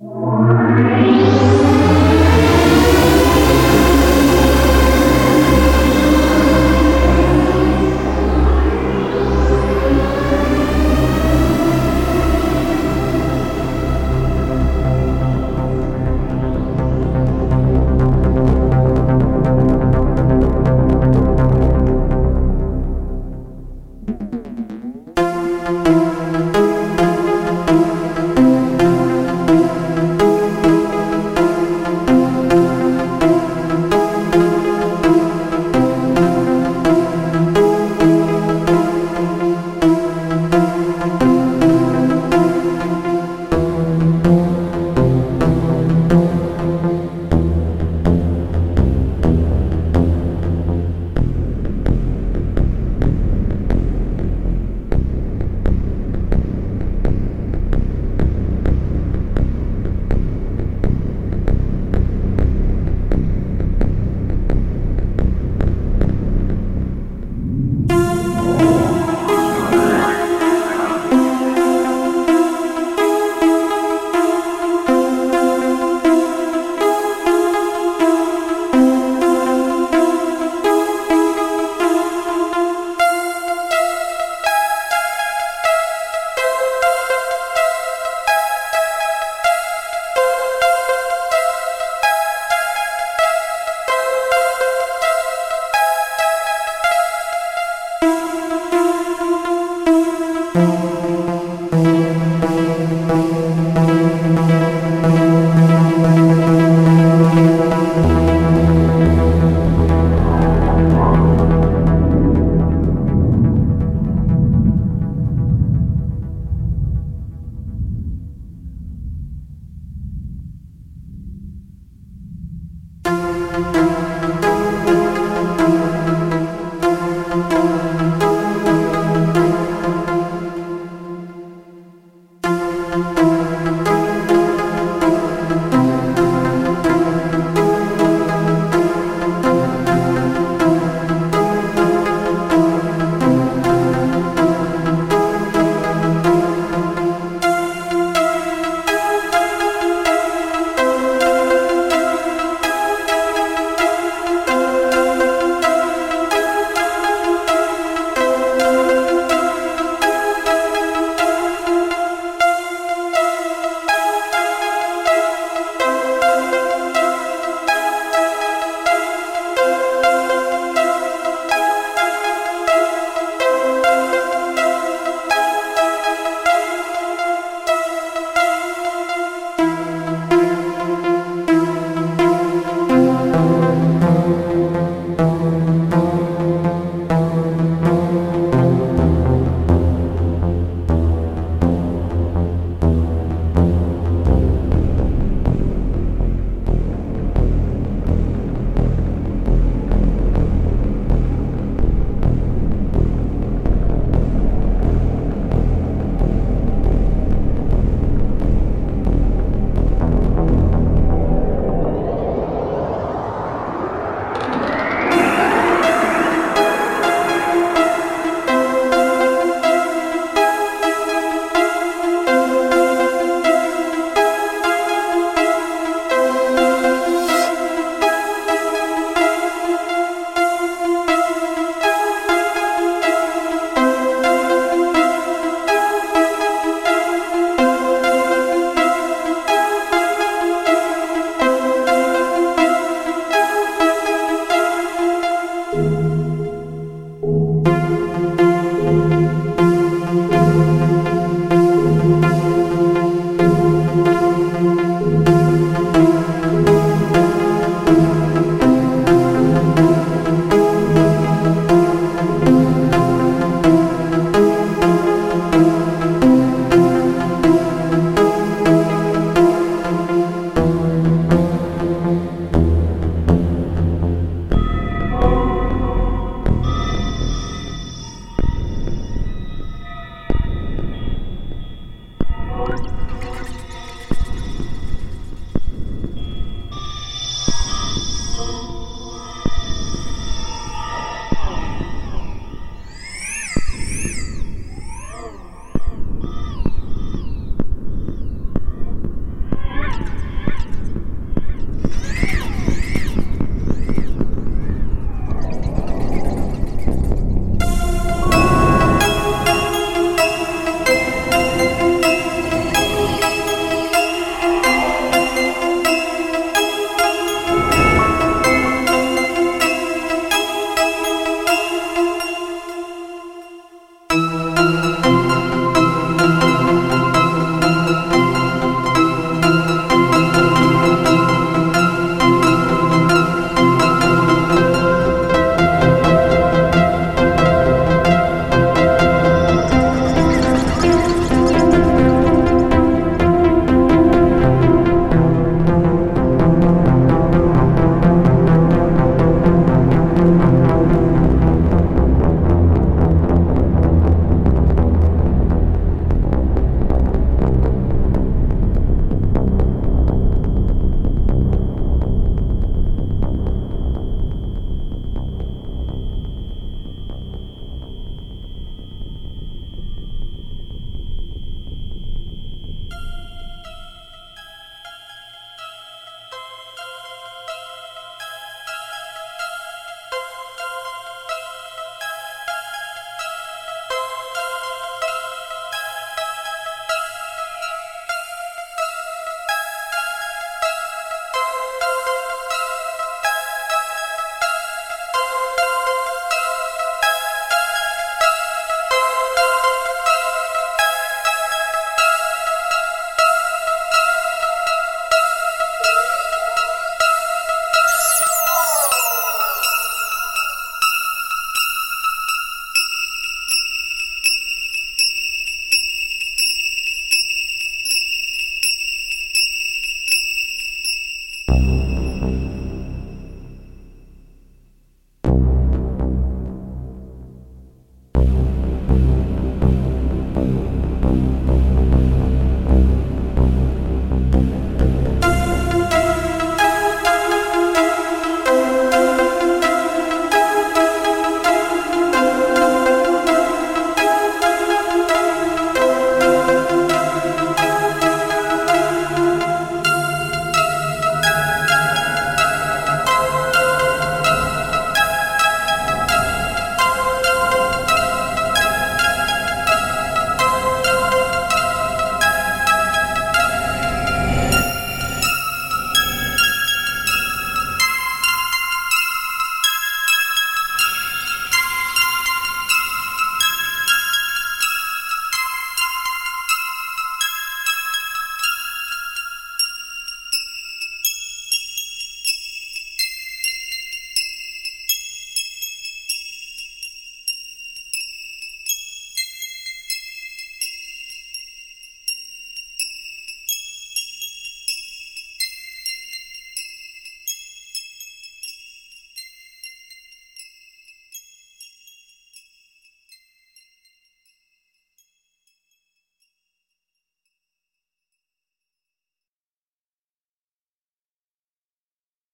Música